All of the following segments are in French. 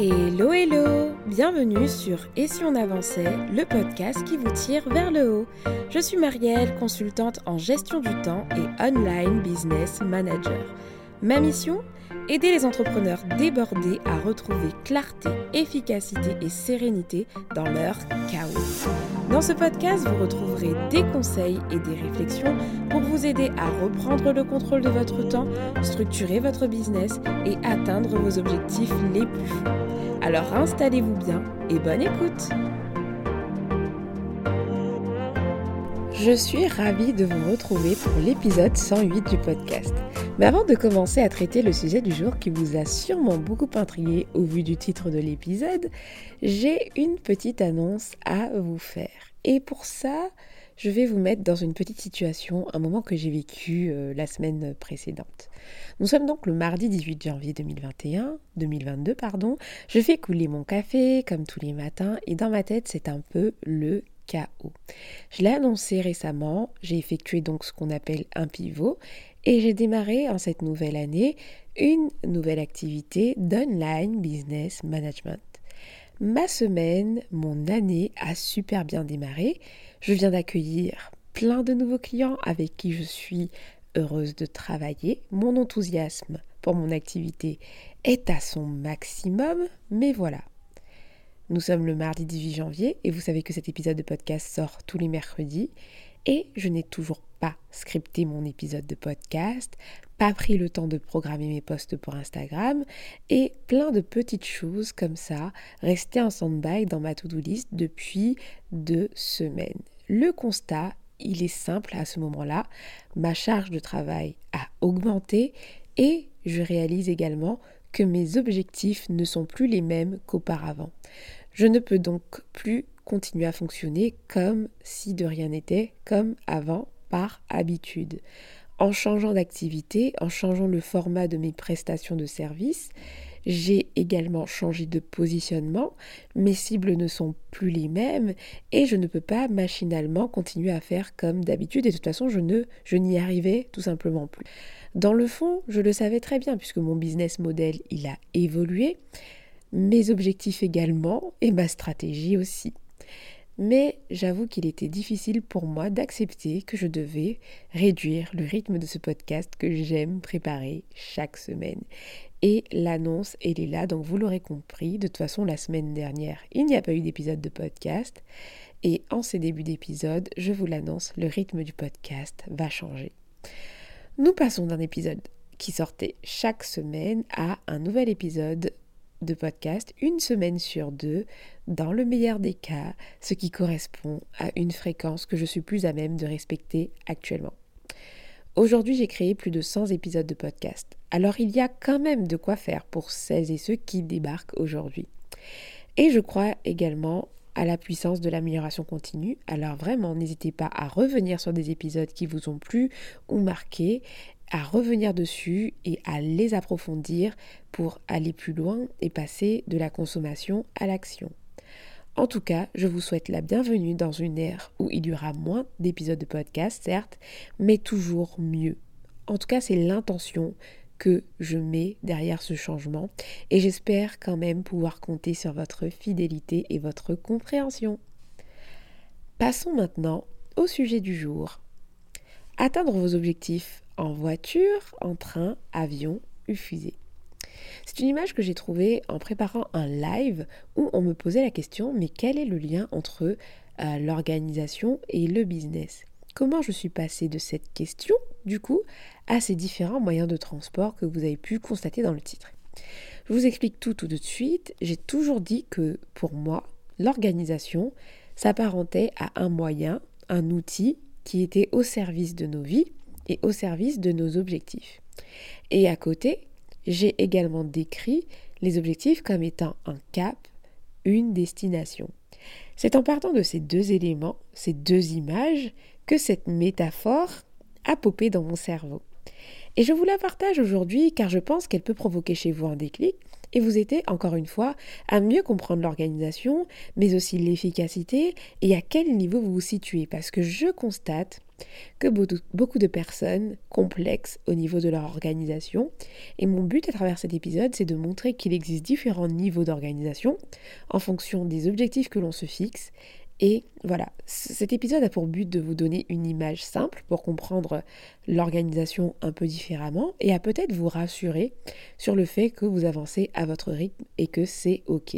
Hello hello Bienvenue sur Et si on avançait, le podcast qui vous tire vers le haut. Je suis Marielle, consultante en gestion du temps et online business manager. Ma mission Aider les entrepreneurs débordés à retrouver clarté, efficacité et sérénité dans leur chaos. Dans ce podcast, vous retrouverez des conseils et des réflexions pour vous aider à reprendre le contrôle de votre temps, structurer votre business et atteindre vos objectifs les plus fous. Alors installez-vous bien et bonne écoute Je suis ravie de vous retrouver pour l'épisode 108 du podcast. Mais avant de commencer à traiter le sujet du jour qui vous a sûrement beaucoup intrigué au vu du titre de l'épisode, j'ai une petite annonce à vous faire. Et pour ça, je vais vous mettre dans une petite situation, un moment que j'ai vécu euh, la semaine précédente. Nous sommes donc le mardi 18 janvier 2021, 2022 pardon. Je fais couler mon café comme tous les matins et dans ma tête c'est un peu le je l'ai annoncé récemment, j'ai effectué donc ce qu'on appelle un pivot et j'ai démarré en cette nouvelle année une nouvelle activité d'online business management. Ma semaine, mon année a super bien démarré. Je viens d'accueillir plein de nouveaux clients avec qui je suis heureuse de travailler. Mon enthousiasme pour mon activité est à son maximum, mais voilà, nous sommes le mardi 18 janvier et vous savez que cet épisode de podcast sort tous les mercredis et je n'ai toujours pas scripté mon épisode de podcast, pas pris le temps de programmer mes posts pour Instagram et plein de petites choses comme ça restées en stand-by dans ma to-do list depuis deux semaines. Le constat, il est simple à ce moment-là, ma charge de travail a augmenté et je réalise également que mes objectifs ne sont plus les mêmes qu'auparavant. Je ne peux donc plus continuer à fonctionner comme si de rien n'était, comme avant, par habitude. En changeant d'activité, en changeant le format de mes prestations de services, j'ai également changé de positionnement, mes cibles ne sont plus les mêmes et je ne peux pas machinalement continuer à faire comme d'habitude et de toute façon je ne je n'y arrivais tout simplement plus. Dans le fond, je le savais très bien puisque mon business model, il a évolué mes objectifs également et ma stratégie aussi. Mais j'avoue qu'il était difficile pour moi d'accepter que je devais réduire le rythme de ce podcast que j'aime préparer chaque semaine. Et l'annonce, elle est là, donc vous l'aurez compris. De toute façon, la semaine dernière, il n'y a pas eu d'épisode de podcast. Et en ces débuts d'épisode, je vous l'annonce, le rythme du podcast va changer. Nous passons d'un épisode qui sortait chaque semaine à un nouvel épisode de podcast une semaine sur deux, dans le meilleur des cas, ce qui correspond à une fréquence que je suis plus à même de respecter actuellement. Aujourd'hui, j'ai créé plus de 100 épisodes de podcast. Alors il y a quand même de quoi faire pour celles et ceux qui débarquent aujourd'hui. Et je crois également à la puissance de l'amélioration continue. Alors vraiment, n'hésitez pas à revenir sur des épisodes qui vous ont plu ou marqué à revenir dessus et à les approfondir pour aller plus loin et passer de la consommation à l'action. En tout cas, je vous souhaite la bienvenue dans une ère où il y aura moins d'épisodes de podcast, certes, mais toujours mieux. En tout cas, c'est l'intention que je mets derrière ce changement et j'espère quand même pouvoir compter sur votre fidélité et votre compréhension. Passons maintenant au sujet du jour. Atteindre vos objectifs en voiture, en train, avion ou fusée. C'est une image que j'ai trouvée en préparant un live où on me posait la question mais quel est le lien entre euh, l'organisation et le business? Comment je suis passée de cette question, du coup, à ces différents moyens de transport que vous avez pu constater dans le titre? Je vous explique tout tout de suite. J'ai toujours dit que pour moi, l'organisation s'apparentait à un moyen, un outil qui était au service de nos vies et au service de nos objectifs. Et à côté, j'ai également décrit les objectifs comme étant un cap, une destination. C'est en partant de ces deux éléments, ces deux images, que cette métaphore a popé dans mon cerveau. Et je vous la partage aujourd'hui car je pense qu'elle peut provoquer chez vous un déclic et vous aidez encore une fois à mieux comprendre l'organisation, mais aussi l'efficacité et à quel niveau vous vous situez. Parce que je constate que beaucoup de personnes complexes au niveau de leur organisation. Et mon but à travers cet épisode, c'est de montrer qu'il existe différents niveaux d'organisation en fonction des objectifs que l'on se fixe. Et voilà, cet épisode a pour but de vous donner une image simple pour comprendre l'organisation un peu différemment et à peut-être vous rassurer sur le fait que vous avancez à votre rythme et que c'est OK.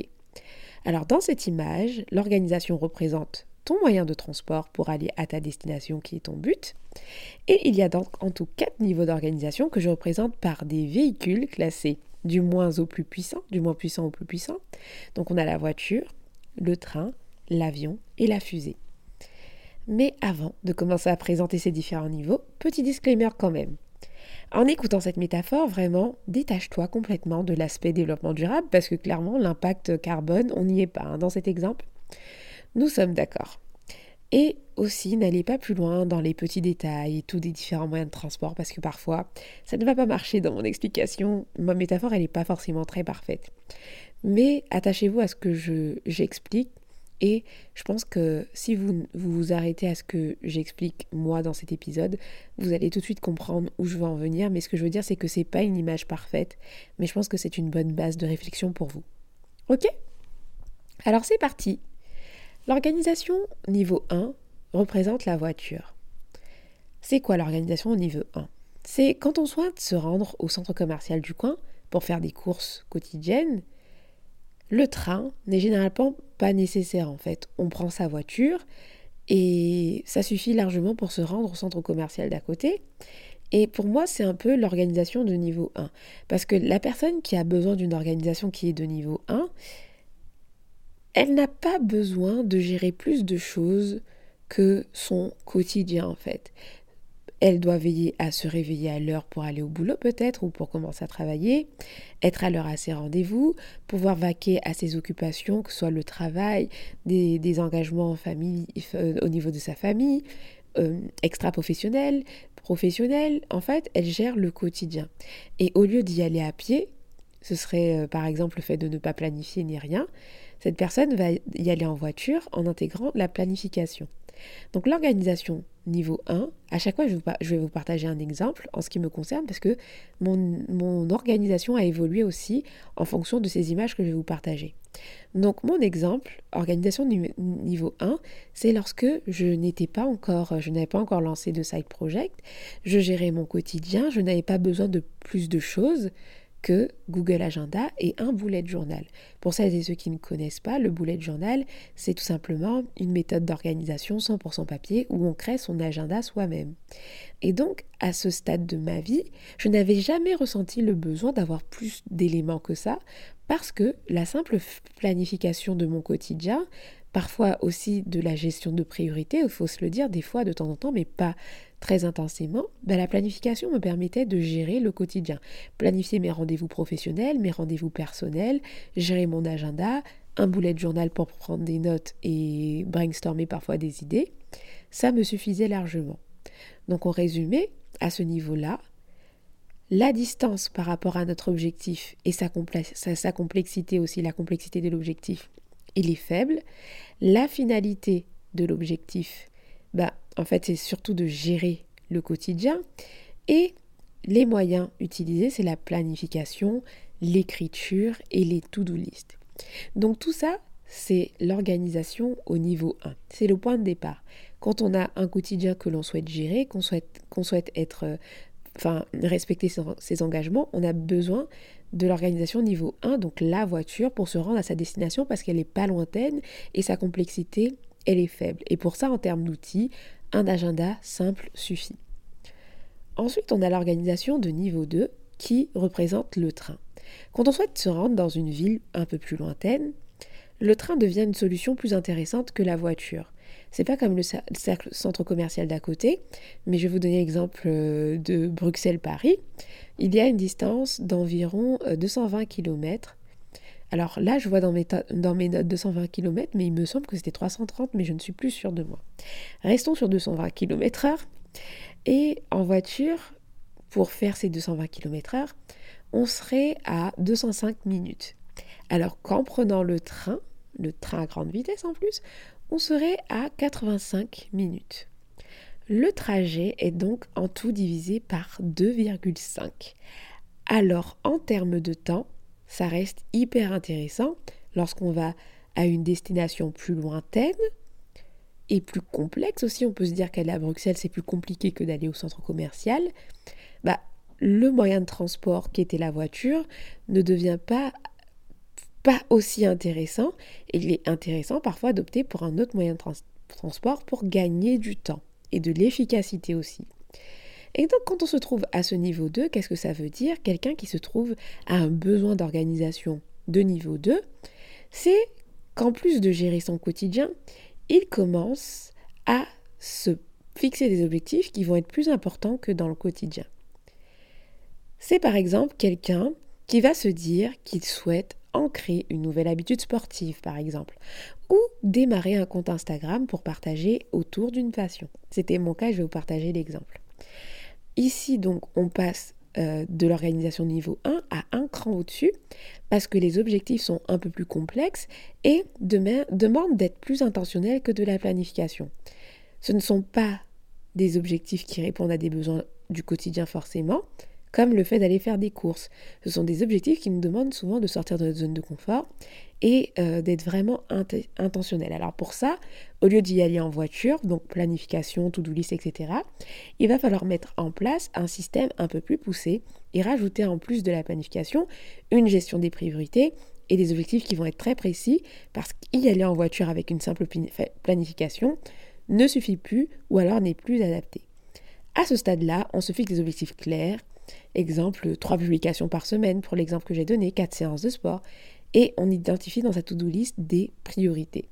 Alors dans cette image, l'organisation représente ton moyen de transport pour aller à ta destination qui est ton but. Et il y a donc en tout quatre niveaux d'organisation que je représente par des véhicules classés du moins au plus puissant, du moins puissant au plus puissant. Donc on a la voiture, le train, l'avion et la fusée. Mais avant de commencer à présenter ces différents niveaux, petit disclaimer quand même. En écoutant cette métaphore, vraiment, détache-toi complètement de l'aspect développement durable parce que clairement, l'impact carbone, on n'y est pas hein, dans cet exemple. Nous sommes d'accord. Et aussi, n'allez pas plus loin dans les petits détails tous des différents moyens de transport parce que parfois, ça ne va pas marcher dans mon explication. Ma métaphore, elle n'est pas forcément très parfaite. Mais attachez-vous à ce que je, j'explique et je pense que si vous, vous arrêtez à ce que j'explique moi dans cet épisode, vous allez tout de suite comprendre où je veux en venir. Mais ce que je veux dire, c'est que c'est pas une image parfaite, mais je pense que c'est une bonne base de réflexion pour vous. Ok? Alors c'est parti L'organisation niveau 1 représente la voiture. C'est quoi l'organisation au niveau 1 C'est quand on souhaite se rendre au centre commercial du coin pour faire des courses quotidiennes, le train n'est généralement pas nécessaire en fait. On prend sa voiture et ça suffit largement pour se rendre au centre commercial d'à côté. Et pour moi, c'est un peu l'organisation de niveau 1. Parce que la personne qui a besoin d'une organisation qui est de niveau 1, elle n'a pas besoin de gérer plus de choses que son quotidien en fait. Elle doit veiller à se réveiller à l'heure pour aller au boulot peut-être ou pour commencer à travailler, être à l'heure à ses rendez-vous, pouvoir vaquer à ses occupations, que ce soit le travail, des, engagements en euh, au niveau de sa famille, euh, extra-professionnel, professionnel. En fait, elle gère le quotidien. Et au lieu d'y aller à pied, ce serait euh, par exemple le fait de ne pas planifier ni rien, cette personne va y aller en voiture en intégrant la planification. Donc l'organisation niveau 1, à chaque fois je vais vous partager un exemple en ce qui me concerne parce que mon, organisation a évolué aussi en fonction de ces images que je vais vous partager. Donc mon exemple, organisation niveau 1, c'est lorsque je n'étais pas encore, je n'avais pas encore lancé de side project, je gérais mon quotidien, je n'avais pas besoin de plus de choses, que Google Agenda est un bullet journal. Pour celles et ceux qui ne connaissent pas, le bullet journal, c'est tout simplement une méthode d'organisation 100% papier où on crée son agenda soi-même. Et donc, à ce stade de ma vie, je n'avais jamais ressenti le besoin d'avoir plus d'éléments que ça parce que la simple planification de mon quotidien, parfois aussi de la gestion de priorité, il faut se le dire des fois de temps en temps, mais pas très intensément, ben, la planification me permettait de gérer le quotidien. Planifier mes rendez-vous professionnels, mes rendez-vous personnels, gérer mon agenda, un boulet de journal pour prendre des notes et brainstormer parfois des idées. Ça me suffisait largement. Donc en résumé, à ce niveau-là, la distance par rapport à notre objectif et sa complexité aussi, la complexité de l'objectif, il est faible. La finalité de l'objectif, bah, en fait, c'est surtout de gérer le quotidien. Et les moyens utilisés, c'est la planification, l'écriture et les to-do list. Donc tout ça, c'est l'organisation au niveau 1. C'est le point de départ. Quand on a un quotidien que l'on souhaite gérer, qu'on souhaite, qu'on souhaite être, euh, enfin, respecter ses, engagements, on a besoin de l'organisation niveau 1, donc la voiture, pour se rendre à sa destination parce qu'elle n'est pas lointaine et sa complexité, elle est faible. Et pour ça, en termes d'outils, un agenda simple suffit. Ensuite, on a l'organisation de niveau 2 qui représente le train. Quand on souhaite se rendre dans une ville un peu plus lointaine, le train devient une solution plus intéressante que la voiture. C'est pas comme le centre commercial d'à côté, mais je vais vous donner l'exemple euh, de Bruxelles-Paris. Il y a une distance d'environ 220 euh, km alors là, je vois dans mes, dans mes notes 220 km, mais il me semble que c'était 330, mais je ne suis plus sûre de moi. Restons sur 220 km/h. Et en voiture, pour faire ces 220 km/h, on serait à 205 minutes. Alors qu'en prenant le train, le train à grande vitesse en plus, on serait à 85 minutes. Le trajet est donc en tout divisé par 2,5. Alors en termes de temps, ça reste hyper intéressant lorsqu'on va à une destination plus lointaine et plus complexe aussi. On peut se dire qu'aller à Bruxelles, c'est plus compliqué que d'aller au centre commercial. Bah, le moyen de transport qui était la voiture ne devient pas pas aussi intéressant. Et il est intéressant parfois d'opter pour un autre moyen de transport pour gagner du temps et de l'efficacité aussi. Et donc quand on se trouve à ce niveau 2, qu'est-ce que ça veut dire? Quelqu'un qui se trouve à un besoin d'organisation de niveau 2, c'est qu'en plus de gérer son quotidien, il commence à se fixer des objectifs qui vont être plus importants que dans le quotidien. C'est par exemple quelqu'un qui va se dire qu'il souhaite ancrer une nouvelle habitude sportive, par exemple, ou démarrer un compte Instagram pour partager autour d'une passion. C'était mon cas, je vais vous partager l'exemple. Ici, donc, on passe euh, de l'organisation niveau 1 à un cran au-dessus, parce que les objectifs sont un peu plus complexes et demandent d'être plus intentionnels que de la planification. Ce ne sont pas des objectifs qui répondent à des besoins du quotidien forcément, comme le fait d'aller faire des courses. Ce sont des objectifs qui nous demandent souvent de sortir de notre zone de confort et euh, d'être vraiment intentionnel. Alors pour ça, au lieu d'y aller en voiture, donc planification, to-do list, etc., il va falloir mettre en place un système un peu plus poussé et rajouter en plus de la planification une gestion des priorités et des objectifs qui vont être très précis parce qu'y aller en voiture avec une simple planification ne suffit plus ou alors n'est plus adapté. À ce stade-là, on se fixe des objectifs clairs Exemple, trois publications par semaine pour l'exemple que j'ai donné, quatre séances de sport. Et on identifie dans sa to-do list des priorités.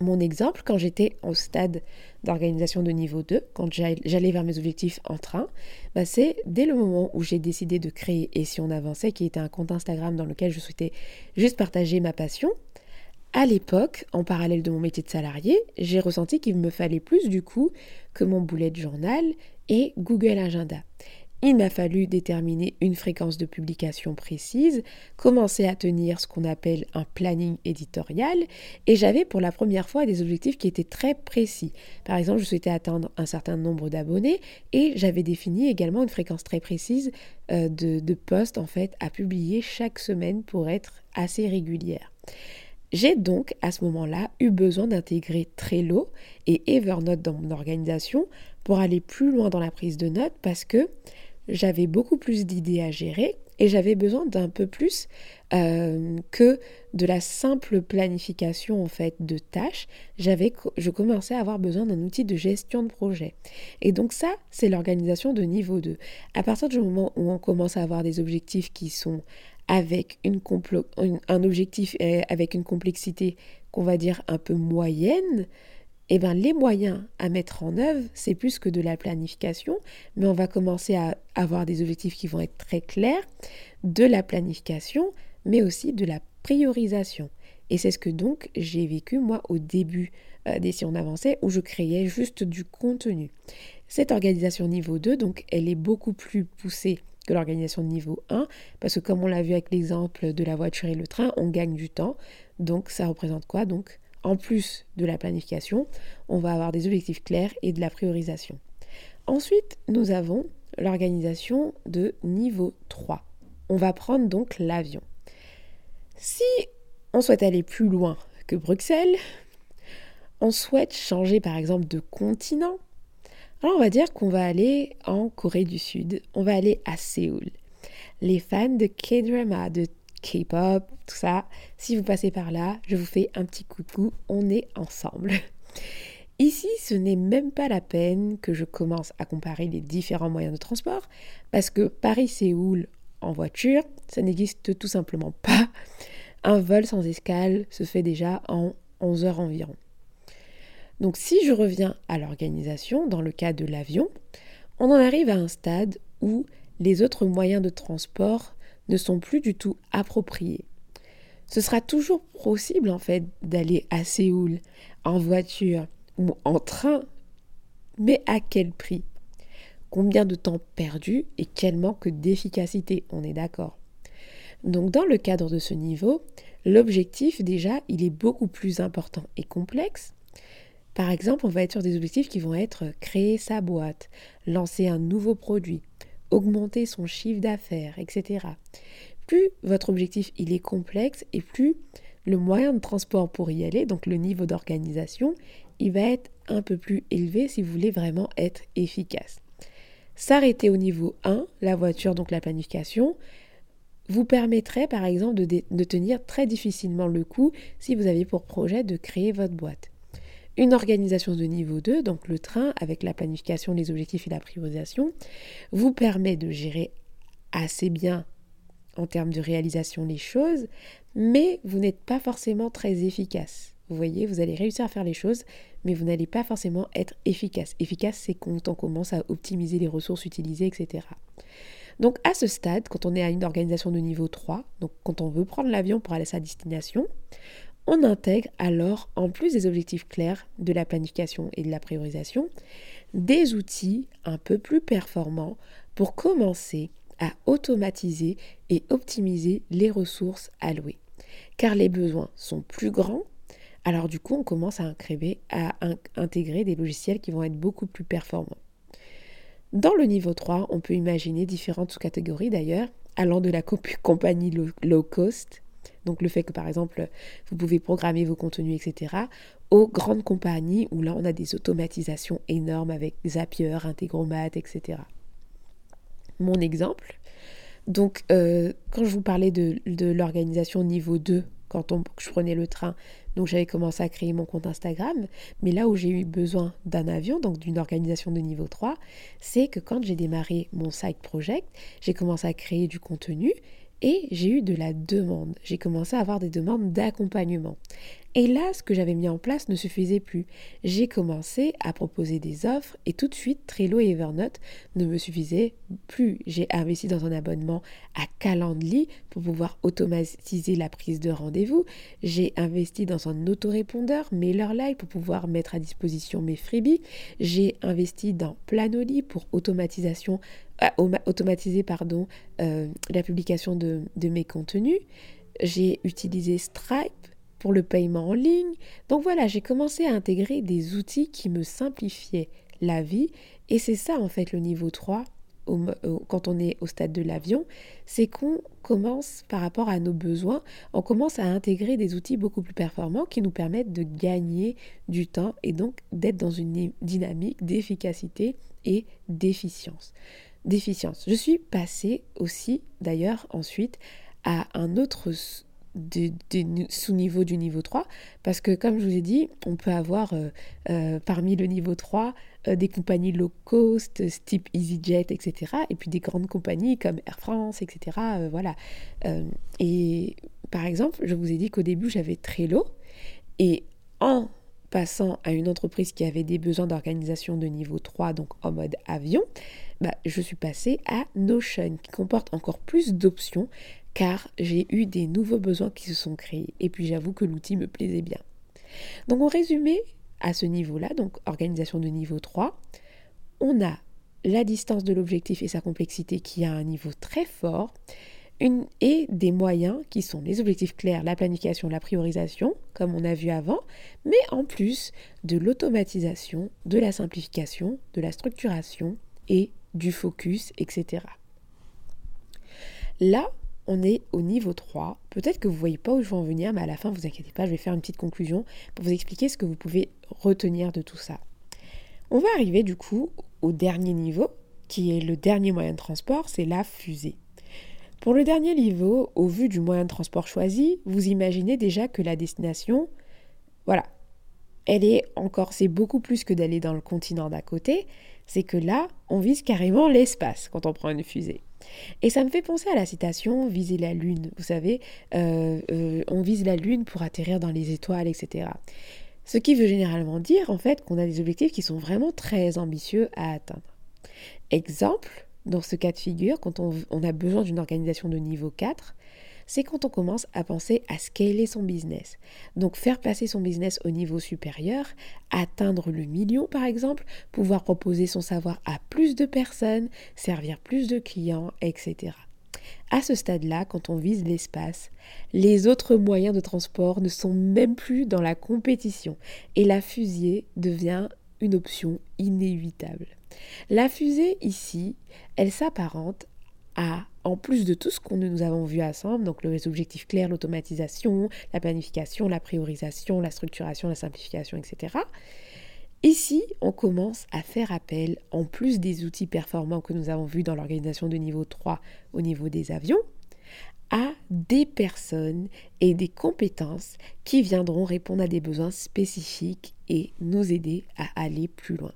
Mon exemple, quand j'étais au stade d'organisation de niveau 2, quand j'allais vers mes objectifs en train, bah, c'est dès le moment où j'ai décidé de créer Et si on avançait, qui était un compte Instagram dans lequel je souhaitais juste partager ma passion, à l'époque, en parallèle de mon métier de salarié, j'ai ressenti qu'il me fallait plus du coup que mon boulet de journal et Google Agenda. Il m'a fallu déterminer une fréquence de publication précise, commencer à tenir ce qu'on appelle un planning éditorial, et j'avais pour la première fois des objectifs qui étaient très précis. Par exemple, je souhaitais atteindre un certain nombre d'abonnés, et j'avais défini également une fréquence très précise euh, de, de en fait à publier chaque semaine pour être assez régulière. J'ai donc à ce moment-là eu besoin d'intégrer Trello et Evernote dans mon organisation pour aller plus loin dans la prise de notes parce que j'avais beaucoup plus d'idées à gérer et j'avais besoin d'un peu plus euh, que de la simple planification en fait de tâches. J'avais, je commençais à avoir besoin d'un outil de gestion de projet. Et donc ça, c'est l'organisation de niveau 2. À partir du moment où on commence à avoir des objectifs qui sont avec une un objectif avec une complexité qu'on va dire un peu moyenne, eh ben, les moyens à mettre en œuvre, c'est plus que de la planification, mais on va commencer à avoir des objectifs qui vont être très clairs, de la planification, mais aussi de la priorisation. Et c'est ce que donc j'ai vécu moi au début euh, des Si on avançait, où je créais juste du contenu. Cette organisation niveau 2, donc, elle est beaucoup plus poussée que l'organisation de niveau 1, parce que comme on l'a vu avec l'exemple de la voiture et le train, on gagne du temps. Donc ça représente quoi Donc? En plus de la planification, on va avoir des objectifs clairs et de la priorisation. Ensuite, nous avons l'organisation de niveau 3. On va prendre donc l'avion. Si on souhaite aller plus loin que Bruxelles, on souhaite changer par exemple de continent, alors on va dire qu'on va aller en Corée du Sud, on va aller à Séoul. Les fans de K-drama, de K-pop, tout ça. Si vous passez par là, je vous fais un petit coucou, on est ensemble. Ici, ce n'est même pas la peine que je commence à comparer les différents moyens de transport, parce que Paris-Séoul en voiture, ça n'existe tout simplement pas. Un vol sans escale se fait déjà en 11 heures environ. Donc si je reviens à l'organisation, dans le cas de l'avion, on en arrive à un stade où les autres moyens de transport ne sont plus du tout appropriés. Ce sera toujours possible en fait d'aller à Séoul en voiture ou en train, mais à quel prix? Combien de temps perdu et quel manque d'efficacité, on est d'accord? Donc dans le cadre de ce niveau, l'objectif déjà, il est beaucoup plus important et complexe. Par exemple, on va être sur des objectifs qui vont être créer sa boîte, lancer un nouveau produit, augmenter son chiffre d'affaires, etc. Plus votre objectif il est complexe et plus le moyen de transport pour y aller, donc le niveau d'organisation, il va être un peu plus élevé si vous voulez vraiment être efficace. S'arrêter au niveau 1, la voiture, donc la planification, vous permettrait par exemple de, de, tenir très difficilement le coup si vous avez pour projet de créer votre boîte. Une organisation de niveau 2, donc le train avec la planification, les objectifs et la priorisation, vous permet de gérer assez bien en termes de réalisation les choses, mais vous n'êtes pas forcément très efficace. Vous voyez, vous allez réussir à faire les choses, mais vous n'allez pas forcément être efficace. Efficace, c'est quand on commence à optimiser les ressources utilisées, etc. Donc à ce stade, quand on est à une organisation de niveau 3, donc quand on veut prendre l'avion pour aller à sa destination, on intègre alors, en plus des objectifs clairs de la planification et de la priorisation, des outils un peu plus performants pour commencer à automatiser et optimiser les ressources allouées. Car les besoins sont plus grands, alors du coup on commence à, à intégrer des logiciels qui vont être beaucoup plus performants. Dans le niveau 3, on peut imaginer différentes sous-catégories d'ailleurs, allant de la compagnie low cost, donc le fait que par exemple vous pouvez programmer vos contenus, etc., aux grandes compagnies où là on a des automatisations énormes avec Zapier, Integromat, etc mon exemple. Donc, euh, quand je vous parlais de, l'organisation niveau 2, quand on, je prenais le train, donc j'avais commencé à créer mon compte Instagram. Mais là où j'ai eu besoin d'un avion, donc d'une organisation de niveau 3, c'est que quand j'ai démarré mon side project, j'ai commencé à créer du contenu et j'ai eu de la demande. J'ai commencé à avoir des demandes d'accompagnement. Et là, ce que j'avais mis en place ne suffisait plus. J'ai commencé à proposer des offres et tout de suite, Trello et Evernote ne me suffisaient plus. J'ai investi dans un abonnement à Calendly pour pouvoir automatiser la prise de rendez-vous. J'ai investi dans un autorépondeur MailerLite pour pouvoir mettre à disposition mes freebies. J'ai investi dans Planoly pour euh, automatiser euh, la publication de mes contenus. J'ai utilisé Stripe pour le paiement en ligne. Donc voilà, j'ai commencé à intégrer des outils qui me simplifiaient la vie. Et c'est ça en fait le niveau 3 quand on est au stade de l'avion, c'est qu'on commence par rapport à nos besoins, on commence à intégrer des outils beaucoup plus performants qui nous permettent de gagner du temps et donc d'être dans une dynamique d'efficacité et d'efficience. D'efficience. Je suis passée aussi d'ailleurs ensuite à un autre des, sous-niveaux du niveau 3, parce que comme je vous ai dit, on peut avoir euh, euh, parmi le niveau 3 euh, des compagnies low cost, type EasyJet, etc., et puis des grandes compagnies comme Air France, etc. voilà. et par exemple, je vous ai dit qu'au début, j'avais Trello, et en passant à une entreprise qui avait des besoins d'organisation de niveau 3, donc en mode avion, bah, je suis passée à Notion, qui comporte encore plus d'options car j'ai eu des nouveaux besoins qui se sont créés. Et puis j'avoue que l'outil me plaisait bien. Donc en résumé, à ce niveau-là, donc organisation de niveau 3, on a la distance de l'objectif et sa complexité qui a un niveau très fort, et des moyens qui sont les objectifs clairs, la planification, la priorisation, comme on a vu avant, mais en plus de l'automatisation, de la simplification, de la structuration et du focus, etc. Là, on est au niveau 3. Peut-être que vous ne voyez pas où je veux en venir, mais à la fin, vous inquiétez pas, je vais faire une petite conclusion pour vous expliquer ce que vous pouvez retenir de tout ça. On va arriver du coup au dernier niveau, qui est le dernier moyen de transport, c'est la fusée. Pour le dernier niveau, au vu du moyen de transport choisi, vous imaginez déjà que la destination, voilà, elle est encore, c'est beaucoup plus que d'aller dans le continent d'à côté, c'est que là, on vise carrément l'espace quand on prend une fusée. Et ça me fait penser à la citation viser la lune. Vous savez, euh, euh, on vise la lune pour atterrir dans les étoiles, etc. Ce qui veut généralement dire en fait qu'on a des objectifs qui sont vraiment très ambitieux à atteindre. Exemple, dans ce cas de figure, quand on, on a besoin d'une organisation de niveau 4, c'est quand on commence à penser à scaler son business. Donc faire passer son business au niveau supérieur, atteindre le million par exemple, pouvoir proposer son savoir à plus de personnes, servir plus de clients, etc. À ce stade-là, quand on vise l'espace, les autres moyens de transport ne sont même plus dans la compétition et la fusée devient une option inévitable. La fusée ici, elle s'apparente en plus de tout ce que nous avons vu ensemble, donc les objectifs clairs, l'automatisation, la planification, la priorisation, la structuration, la simplification, etc. Ici, on commence à faire appel, en plus des outils performants que nous avons vus dans l'organisation de niveau 3 au niveau des avions, à des personnes et des compétences qui viendront répondre à des besoins spécifiques et nous aider à aller plus loin.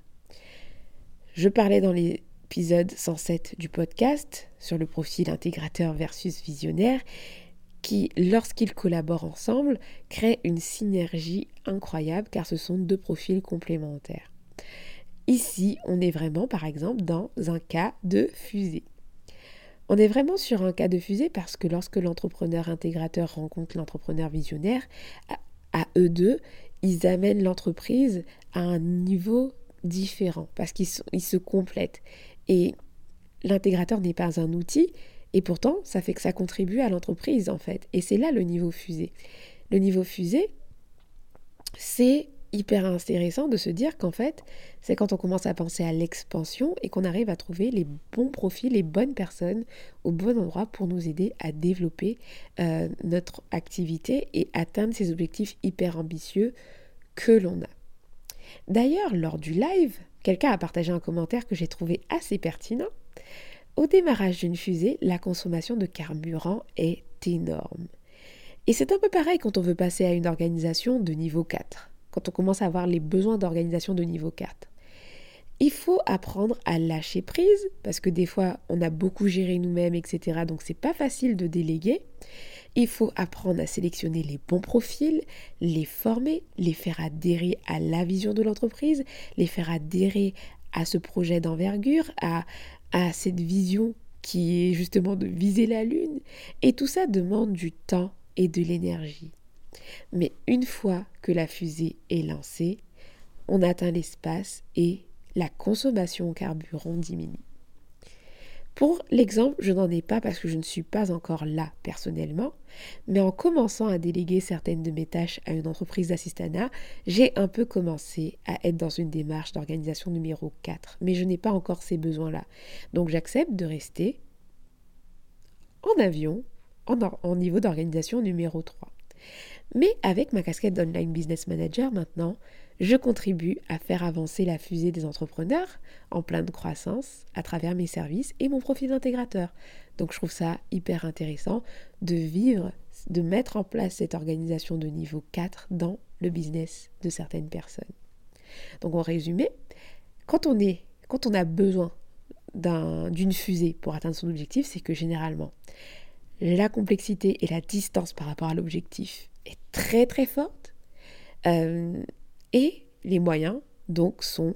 Je parlais dans l'épisode 107 du podcast sur le profil intégrateur versus visionnaire qui, lorsqu'ils collaborent ensemble, créent une synergie incroyable car ce sont deux profils complémentaires. Ici, on est vraiment, par exemple, dans un cas de fusée. On est vraiment sur un cas de fusée parce que lorsque l'entrepreneur intégrateur rencontre l'entrepreneur visionnaire, à, eux deux, ils amènent l'entreprise à un niveau différent parce qu'ils se complètent. Et l'intégrateur n'est pas un outil, et pourtant, ça fait que ça contribue à l'entreprise, en fait. Et c'est là le niveau fusée. Le niveau fusée, c'est hyper intéressant de se dire qu'en fait, c'est quand on commence à penser à l'expansion et qu'on arrive à trouver les bons profils, les bonnes personnes au bon endroit pour nous aider à développer euh, notre activité et atteindre ces objectifs hyper ambitieux que l'on a. D'ailleurs, lors du live, quelqu'un a partagé un commentaire que j'ai trouvé assez pertinent. Au démarrage d'une fusée, la consommation de carburant est énorme. Et c'est un peu pareil quand on veut passer à une organisation de niveau 4, quand on commence à avoir les besoins d'organisation de niveau 4. Il faut apprendre à lâcher prise, parce que des fois on a beaucoup géré nous-mêmes, etc. Donc c'est pas facile de déléguer. Il faut apprendre à sélectionner les bons profils, les former, les faire adhérer à la vision de l'entreprise, les faire adhérer à ce projet d'envergure, à, cette vision qui est justement de viser la Lune. Et tout ça demande du temps et de l'énergie. Mais une fois que la fusée est lancée, on atteint l'espace et la consommation en carburant diminue. Pour l'exemple, je n'en ai pas parce que je ne suis pas encore là personnellement, mais en commençant à déléguer certaines de mes tâches à une entreprise d'assistanat, j'ai un peu commencé à être dans une démarche d'organisation numéro 4, mais je n'ai pas encore ces besoins-là. Donc j'accepte de rester en avion en, en niveau d'organisation numéro 3. Mais avec ma casquette d'online business manager maintenant, je contribue à faire avancer la fusée des entrepreneurs en pleine croissance à travers mes services et mon profil d'intégrateur. Donc je trouve ça hyper intéressant de vivre, de mettre en place cette organisation de niveau 4 dans le business de certaines personnes. Donc en résumé, quand on, est, quand on a besoin d'une fusée pour atteindre son objectif, c'est que généralement, la complexité et la distance par rapport à l'objectif est très très forte. Euh, et les moyens, donc, sont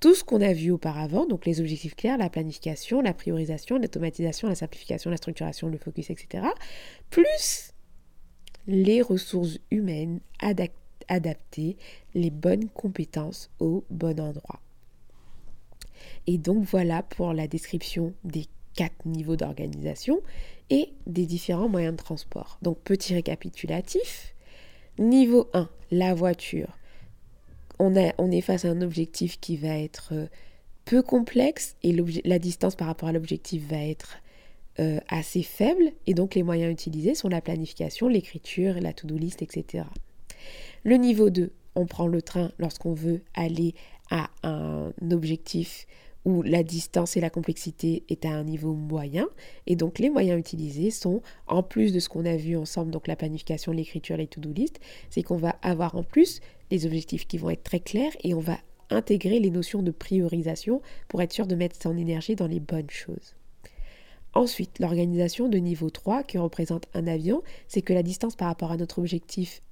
tout ce qu'on a vu auparavant, donc les objectifs clairs, la planification, la priorisation, l'automatisation, la simplification, la structuration, le focus, etc. Plus les ressources humaines adaptées, les bonnes compétences au bon endroit. Et donc voilà pour la description des quatre niveaux d'organisation et des différents moyens de transport. Donc petit récapitulatif. Niveau 1, la voiture on, est face à un objectif qui va être euh, peu complexe et la distance par rapport à l'objectif va être euh, assez faible et donc les moyens utilisés sont la planification, l'écriture, la to-do list, etc. Le niveau 2, on prend le train lorsqu'on veut aller à un objectif où la distance et la complexité est à un niveau moyen. Et donc les moyens utilisés sont, en plus de ce qu'on a vu ensemble, donc la planification, l'écriture, les to-do list, c'est qu'on va avoir en plus les objectifs qui vont être très clairs et on va intégrer les notions de priorisation pour être sûr de mettre son énergie dans les bonnes choses. Ensuite, l'organisation de niveau 3 qui représente un avion, c'est que la distance par rapport à notre objectif,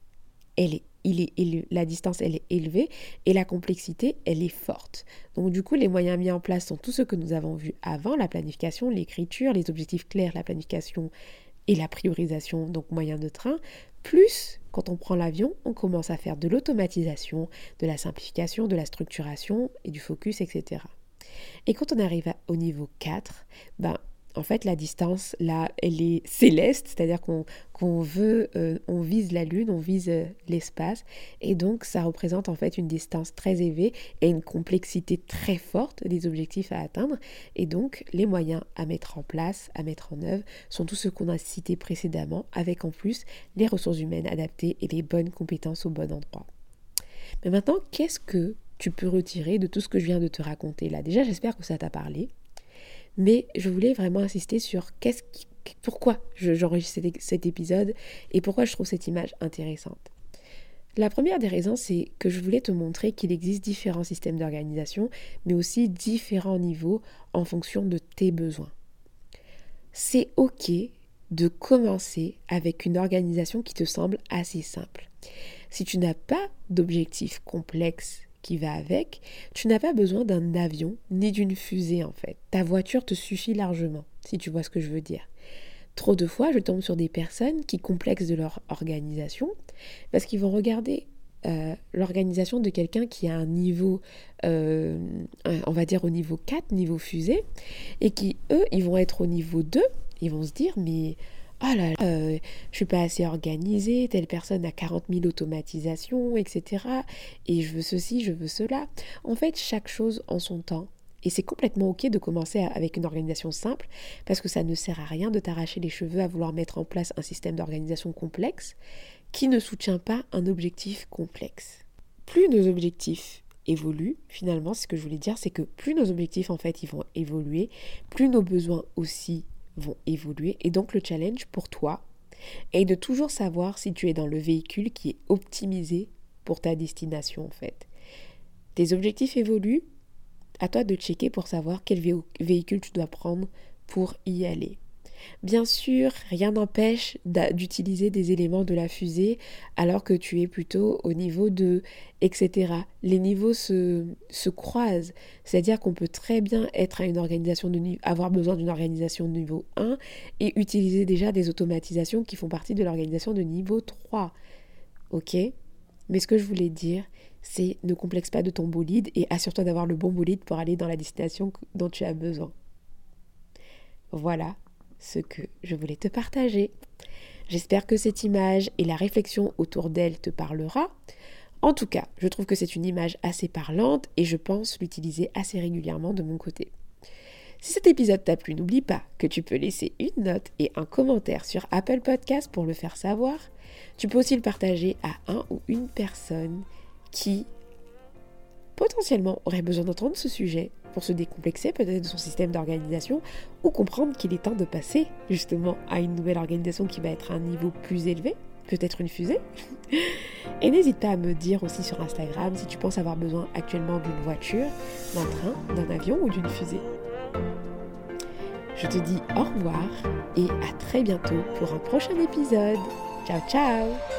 elle est il est la distance elle est élevée et la complexité elle est forte. Donc du coup les moyens mis en place sont tous ceux que nous avons vus avant, la planification, l'écriture, les objectifs clairs, la planification et la priorisation, donc moyen de train, plus quand on prend l'avion, on commence à faire de l'automatisation, de la simplification, de la structuration et du focus, etc. Et quand on arrive au niveau 4, ben, en fait, la distance, là, elle est céleste, c'est-à-dire qu'on veut, euh, on vise la Lune, on vise euh, l'espace, et donc ça représente en fait une distance très élevée et une complexité très forte des objectifs à atteindre, et donc les moyens à mettre en place, à mettre en œuvre, sont tous ceux qu'on a cités précédemment, avec en plus les ressources humaines adaptées et les bonnes compétences au bon endroit. Mais maintenant, qu'est-ce que tu peux retirer de tout ce que je viens de te raconter là? Déjà, j'espère que ça t'a parlé. Mais je voulais vraiment insister sur qu'est-ce pourquoi j'enregistre cet épisode et pourquoi je trouve cette image intéressante. La première des raisons, c'est que je voulais te montrer qu'il existe différents systèmes d'organisation, mais aussi différents niveaux en fonction de tes besoins. C'est OK de commencer avec une organisation qui te semble assez simple. Si tu n'as pas d'objectif complexe qui va avec, tu n'as pas besoin d'un avion ni d'une fusée en fait. Ta voiture te suffit largement, si tu vois ce que je veux dire. Trop de fois, je tombe sur des personnes qui complexent de leur organisation parce qu'ils vont regarder euh, l'organisation de quelqu'un qui a un niveau, euh, on va dire au niveau 4, niveau fusée, et qui, eux, ils vont être au niveau 2, ils vont se dire, mais oh là euh, je suis pas assez organisée, telle personne a 40 000 automatisations, etc. Et je veux ceci, je veux cela. En fait, chaque chose en son temps. Et c'est complètement ok de commencer avec une organisation simple, parce que ça ne sert à rien de t'arracher les cheveux à vouloir mettre en place un système d'organisation complexe qui ne soutient pas un objectif complexe. Plus nos objectifs évoluent, finalement, ce que je voulais dire, c'est que plus nos objectifs, en fait, ils vont évoluer, plus nos besoins aussi vont évoluer. Et donc le challenge pour toi est de toujours savoir si tu es dans le véhicule qui est optimisé pour ta destination en fait. Tes objectifs évoluent, à toi de checker pour savoir quel véhicule tu dois prendre pour y aller. Bien sûr, rien n'empêche d'utiliser des éléments de la fusée alors que tu es plutôt au niveau de etc. Les niveaux se, se croisent, c'est-à-dire qu'on peut très bien être à une organisation de avoir besoin d'une organisation de niveau 1 et utiliser déjà des automatisations qui font partie de l'organisation de niveau 3. OK? Mais ce que je voulais dire, c'est ne complexe pas de ton bolide et assure-toi d'avoir le bon bolide pour aller dans la destination dont tu as besoin. Voilà, ce que je voulais te partager. J'espère que cette image et la réflexion autour d'elle te parlera. En tout cas, je trouve que c'est une image assez parlante et je pense l'utiliser assez régulièrement de mon côté. Si cet épisode t'a plu, n'oublie pas que tu peux laisser une note et un commentaire sur Apple Podcast pour le faire savoir. Tu peux aussi le partager à un ou une personne qui potentiellement aurait besoin d'entendre ce sujet pour se décomplexer peut-être de son système d'organisation ou comprendre qu'il est temps de passer justement à une nouvelle organisation qui va être à un niveau plus élevé, peut-être une fusée. Et n'hésite pas à me dire aussi sur Instagram si tu penses avoir besoin actuellement d'une voiture, d'un train, d'un avion ou d'une fusée. Je te dis au revoir et à très bientôt pour un prochain épisode. Ciao ciao